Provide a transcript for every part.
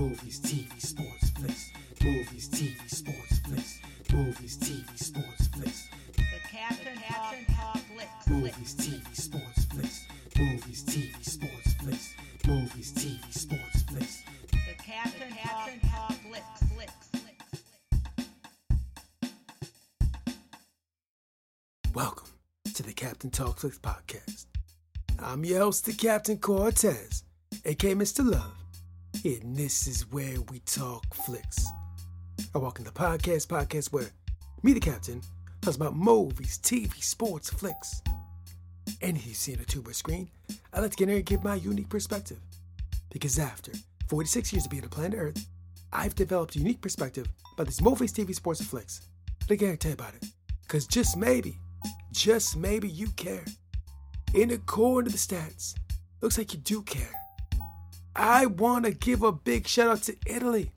Movies, TV, sports, flicks. Movies, TV, sports, flicks. Movies, TV, sports, flicks. The Captain Captain Talk Flicks. Movies, TV, sports, flicks. Movies, TV, sports, flicks. Movies, TV, sports, flicks. The Captain Captain Talk Flicks. Flicks. Welcome to the Captain Talk Flicks podcast. I'm your host, the Captain Cortez, aka Mr. Love, and this is where we talk flicks. I walk in the podcast, podcast where me, the Captain, talks about movies, TV, sports, flicks. Anything you see on a tuber screen, I like to get in there and give my unique perspective. Because after 46 years of being on planet Earth, I've developed a unique perspective about these movies, TV, sports, and flicks. But I can't tell you about it. Because just maybe, just maybe you care. And according to the stats, looks like you do care. I want to give a big shout out to Italy.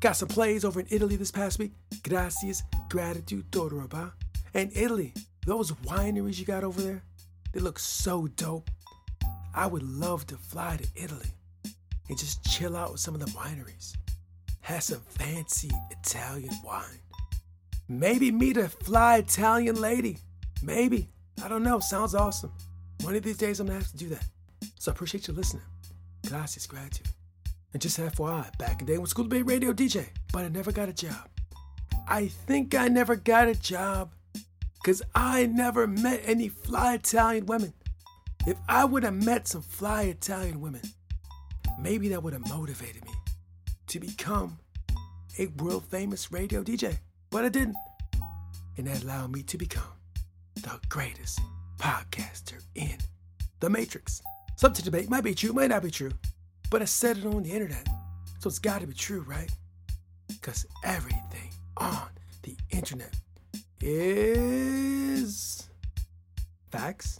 Got some plays over in Italy this past week. Gracias, gratitude, Todoroba. And Italy, those wineries you got over there, they look so dope. I would love to fly to Italy and just chill out with some of the wineries. Have some fancy Italian wine. Maybe meet a fly Italian lady. Maybe. I don't know. Sounds awesome. One of these days I'm gonna have to do that. So I appreciate you listening. Gracias, gratitude. And just FYI, back in the day went school to be a radio DJ, but I never got a job. I think I never got a job because I never met any fly Italian women. If I would have met some fly Italian women, maybe that would have motivated me to become a world famous radio DJ. But I didn't. And that allowed me to become the greatest podcaster in the Matrix. Some to debate might be true, might not be true, but I said it on the internet, so it's got to be true, right? Because everything on the internet is facts,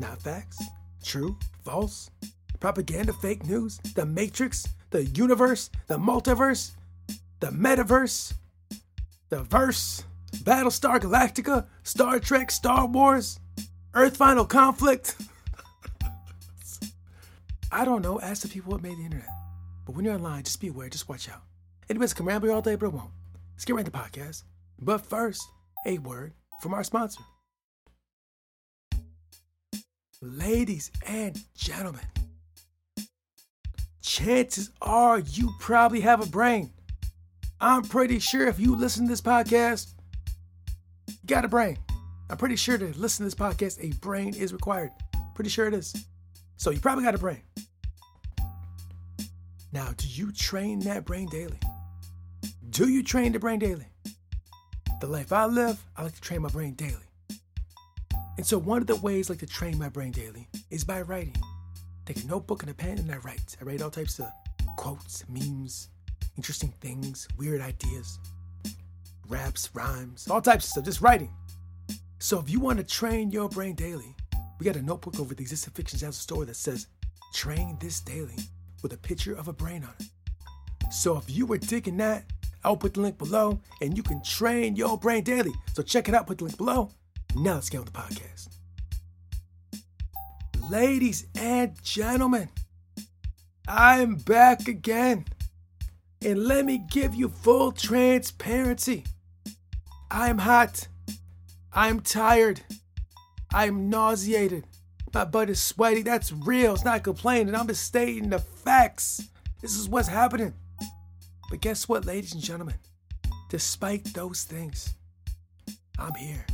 not facts, true, false, propaganda, fake news, the Matrix, the universe, the multiverse, the metaverse, the verse, Battlestar Galactica, Star Trek, Star Wars, Earth Final Conflict. I don't know. Ask the people what made the internet. But when you're online, just be aware, just watch out. Anyways, around here all day, but it won't. Let's get right into the podcast. But first, a word from our sponsor. Ladies and gentlemen, chances are you probably have a brain. I'm pretty sure if you listen to this podcast, you got a brain. I'm pretty sure to listen to this podcast, a brain is required. Pretty sure it is. So you probably got a brain. Now, do you train that brain daily? Do you train the brain daily? The life I live, I like to train my brain daily. And so one of the ways I like to train my brain daily is by writing. Take a notebook and a pen and I write. I write all types of quotes, memes, interesting things, weird ideas, raps, rhymes, all types of stuff, just writing. So if you want to train your brain daily, we got a notebook over the Existing Fictions as a story that says, train this daily with a picture of a brain on it. So if you were digging that, I'll put the link below and you can train your brain daily. So check it out, put the link below. Now let's get on the podcast. Ladies and gentlemen, I'm back again. And let me give you full transparency. I'm hot. I'm tired. I'm nauseated. My butt is sweaty. That's real. It's not complaining. I'm just stating the facts. This is what's happening. But guess what, ladies and gentlemen? Despite those things, I'm here.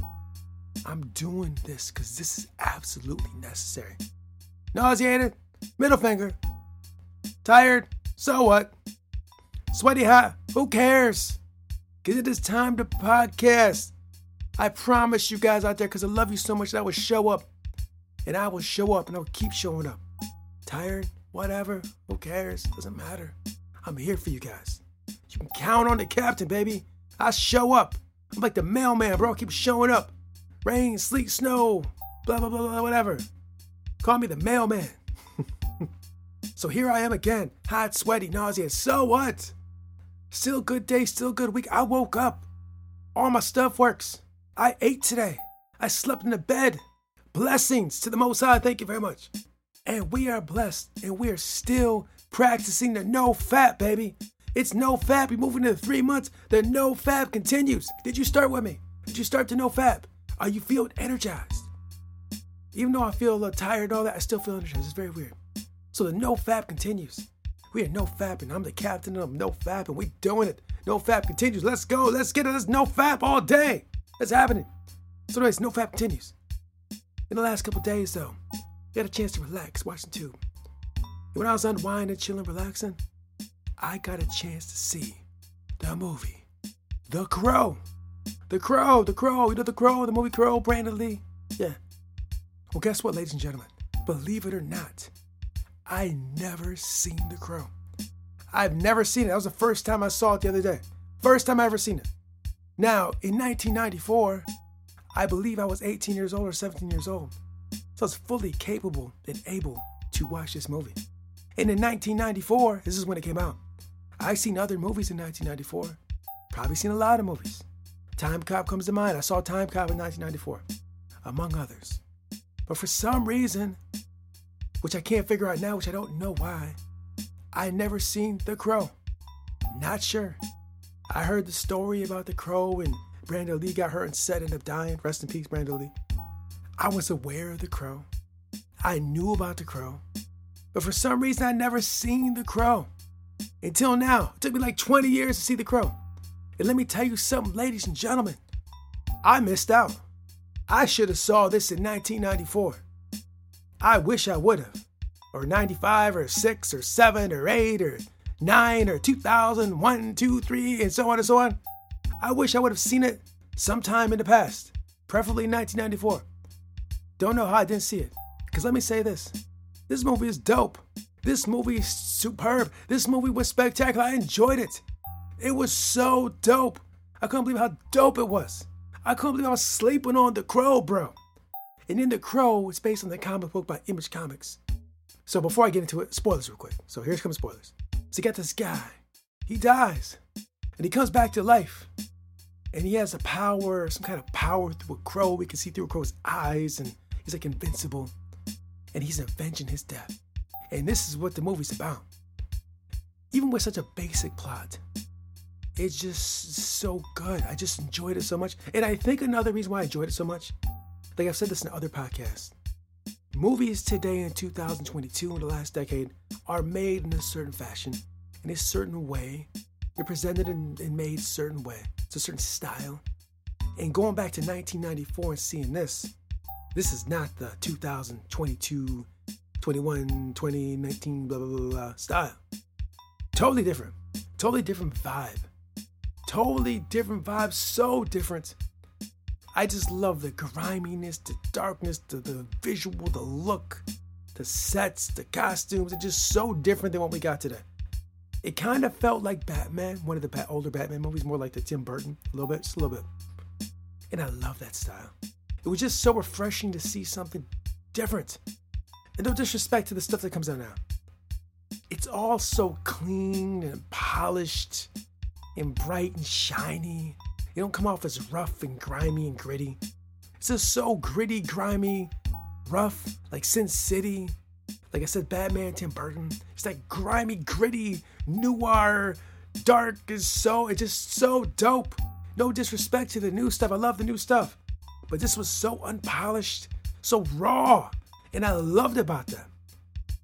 I'm doing this because this is absolutely necessary. Nauseated, middle finger. Tired, so what? Sweaty hot, who cares? Because it is time to podcast. I promise you guys out there, because I love you so much, that I will show up. And I will show up and I will keep showing up. Tired, whatever, who cares? Doesn't matter. I'm here for you guys. You can count on the captain, baby. I show up. I'm like the mailman, bro. I keep showing up. Rain, sleet, snow, blah, blah, blah, blah, whatever. Call me the mailman. so here I am again, hot, sweaty, nauseous. So what? Still good day, still good week. I woke up. All my stuff works. I ate today. I slept in the bed. Blessings to the Most High. Thank you very much. And we are blessed and we are still practicing the no fat, baby. It's no fap. We're moving into three months. The no fap continues. Did you start with me? Did you start to no fap? Are you feeling energized? Even though I feel a little tired and all that, I still feel energized. It's very weird. So the no fap continues. We are no fap, and I'm the captain of no fap, and we doing it. No fap continues. Let's go. Let's get it. Let's no fap all day. It's happening. So, anyways, no fat continues. In the last couple days, though, we had a chance to relax watching Tube. When I was unwinding, chilling, relaxing, I got a chance to see the movie The Crow. The Crow, The Crow, you know The Crow, the movie Crow, Brandon Lee? Yeah. Well, guess what, ladies and gentlemen? Believe it or not, I never seen The Crow. I've never seen it. That was the first time I saw it the other day. First time I ever seen it. Now, in 1994, I believe I was 18 years old or 17 years old. So I was fully capable and able to watch this movie. And in 1994, this is when it came out. I've seen other movies in 1994. Probably seen a lot of movies. Timecop comes to mind. I saw Timecop in 1994, among others. But for some reason, which I can't figure out now, which I don't know why, I never seen The Crow. Not sure. I heard the story about The Crow and Brandon Lee got hurt and set ended up dying. Rest in peace, Brandon Lee. I was aware of The Crow. I knew about The Crow. But for some reason, I never seen The Crow. Until now. It took me like 20 years to see The Crow. And let me tell you something, ladies and gentlemen. I missed out. I should have saw this in 1994. I wish I would have. Or 95 or 6 or 7 or 8 or 9 or 2000, 1, 2, 3, and so on and so on. I wish I would have seen it sometime in the past, preferably 1994. Don't know how I didn't see it. Because let me say this this movie is dope. This movie is superb. This movie was spectacular. I enjoyed it. It was so dope. I couldn't believe how dope it was. I couldn't believe I was sleeping on The Crow, bro. And in The Crow, it's based on the comic book by Image Comics. So before I get into it, spoilers real quick. So here's some spoilers. So you got this guy. He dies. And he comes back to life. And he has a power, some kind of power through a crow. We can see through a crow's eyes. And he's like invincible. And he's avenging his death. And this is what the movie's about. Even with such a basic plot, it's just so good. I just enjoyed it so much. And I think another reason why I enjoyed it so much, like I've said this in other podcasts, movies today in 2022 in the last decade are made in a certain fashion, in a certain way. They're presented and, and made certain way. It's a certain style. And going back to 1994 and seeing this, this is not the 2022, 21, 2019, blah, blah, blah, blah style. Totally different. Totally different vibe. Totally different vibe. So different. I just love the griminess, the darkness, the, the visual, the look, the sets, the costumes. It's just so different than what we got today. It kind of felt like Batman, one of the older Batman movies, more like the Tim Burton, a little bit, just a little bit. And I love that style. It was just so refreshing to see something different. And no disrespect to the stuff that comes out now. It's all so clean and polished and bright and shiny. You don't come off as rough and grimy and gritty. It's just so gritty, grimy, rough, like Sin City. Like I said, Batman, Tim Burton. It's that grimy, gritty, noir, dark is so, it's just so dope. No disrespect to the new stuff. I love the new stuff. But this was so unpolished, so raw. And I loved about that.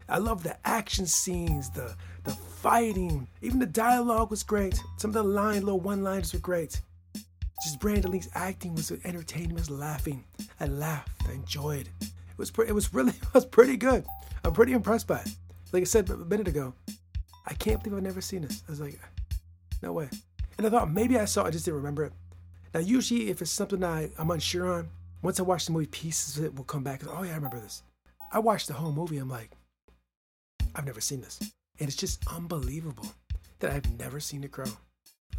I love the action scenes, the the fighting, even the dialogue was great. Some of the line, little one-liners were great. Just Brandon Lee's acting was entertaining. Was laughing. I laughed. I enjoyed. It was pre- it was really it was pretty good. I'm pretty impressed by it. Like I said a minute ago, I can't believe I've never seen this. I was like, no way. And I thought maybe I saw. it, I just didn't remember it. Now usually if it's something I, I'm unsure on, once I watch the movie, pieces of it will come back. Oh yeah, I remember this. I watched the whole movie. I'm like, I've never seen this, and it's just unbelievable that I've never seen The Crow.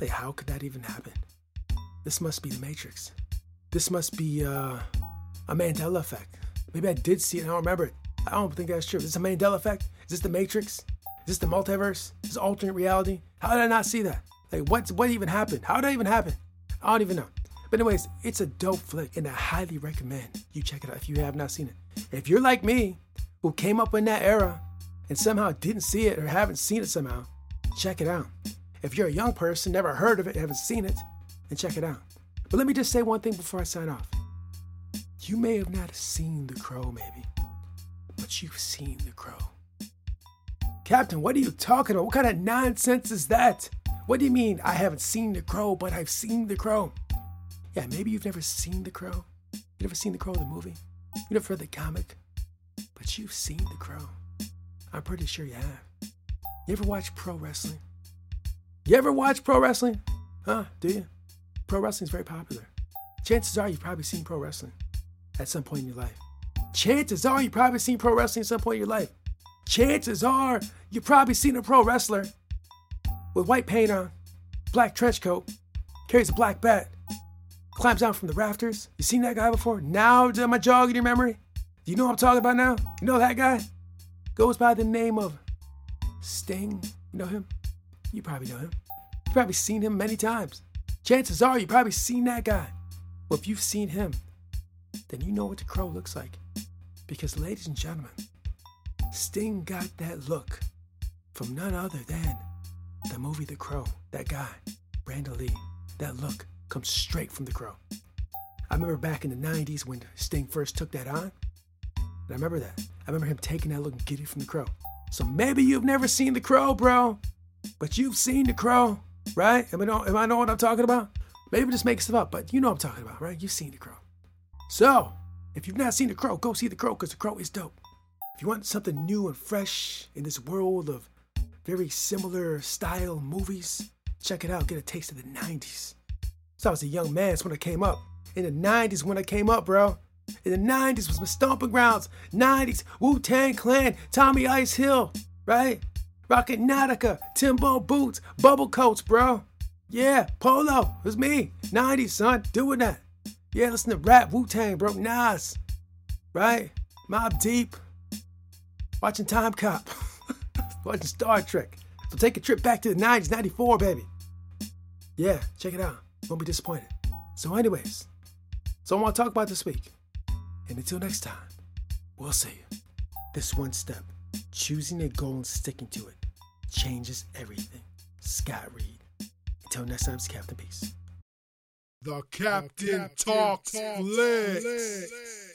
Like, how could that even happen? This must be The Matrix. This must be uh, a Mandela effect. Maybe I did see it. I don't remember it. I don't think that's true. Is this a Mandela effect? Is this The Matrix? Is this the multiverse? Is this alternate reality? How did I not see that? Like, what what even happened? How did that even happen? I don't even know. But anyways, it's a dope flick, and I highly recommend you check it out if you have not seen it. If you're like me, who came up in that era, and somehow didn't see it or haven't seen it somehow, check it out. If you're a young person, never heard of it, haven't seen it, then check it out. But let me just say one thing before I sign off. You may have not seen The Crow, maybe, but you've seen The Crow. Captain, what are you talking about? What kind of nonsense is that? What do you mean I haven't seen The Crow, but I've seen The Crow? Yeah, maybe you've never seen The Crow. You've never seen The Crow, in the movie. You never read the comic, but you've seen The Crow. I'm pretty sure you have. You ever watch pro wrestling? You ever watch pro wrestling? Huh? Do you? Pro wrestling is very popular. Chances are you've probably seen pro wrestling at some point in your life. Chances are you've probably seen pro wrestling at some point in your life. Chances are you've probably seen a pro wrestler with white paint on, black trench coat, carries a black bat, climbs down from the rafters. You seen that guy before? Now, am I jogging your memory? Do you know what I'm talking about now? You know that guy? Goes by the name of Sting. You know him? You probably know him. You've probably seen him many times. Chances are you probably seen that guy. Well, if you've seen him, then you know what the crow looks like. Because, ladies and gentlemen, Sting got that look from none other than the movie The Crow. That guy, Brandon Lee, that look comes straight from The Crow. I remember back in the 90s when Sting first took that on. And I remember that. I remember him taking that look and getting it from The Crow. So maybe you've never seen The Crow, bro, but you've seen The Crow, right? Am I know, am I know what I'm talking about? Maybe just make stuff up, but you know what I'm talking about, right? You've seen The Crow. So, if you've not seen The Crow, go see The Crow because The Crow is dope. If you want something new and fresh in this world of very similar style movies, check it out. Get a taste of the 90s. So I was a young man. That's when I came up. In the 90s, when I came up, bro. In the 90s was my stomping grounds. 90s, Wu Tang Clan, Tommy Ice Hill, right? Rocket Nautica, Timbo Boots, Bubble Coats, bro. Yeah, Polo, it was me. 90s, son, doing that. Yeah, listen to rap, Wu Tang, bro, Nas, right? Mobb Deep, watching Timecop, watching Star Trek. So take a trip back to the 90s, 94, baby. Yeah, check it out. Won't be disappointed. So, anyways, so I want to talk about this week. And until next time, we'll see you. This one step, choosing a goal and sticking to it, changes everything. Scott Reed. Until next time, it's Captain Peace. The Captain, Talks, Flicks.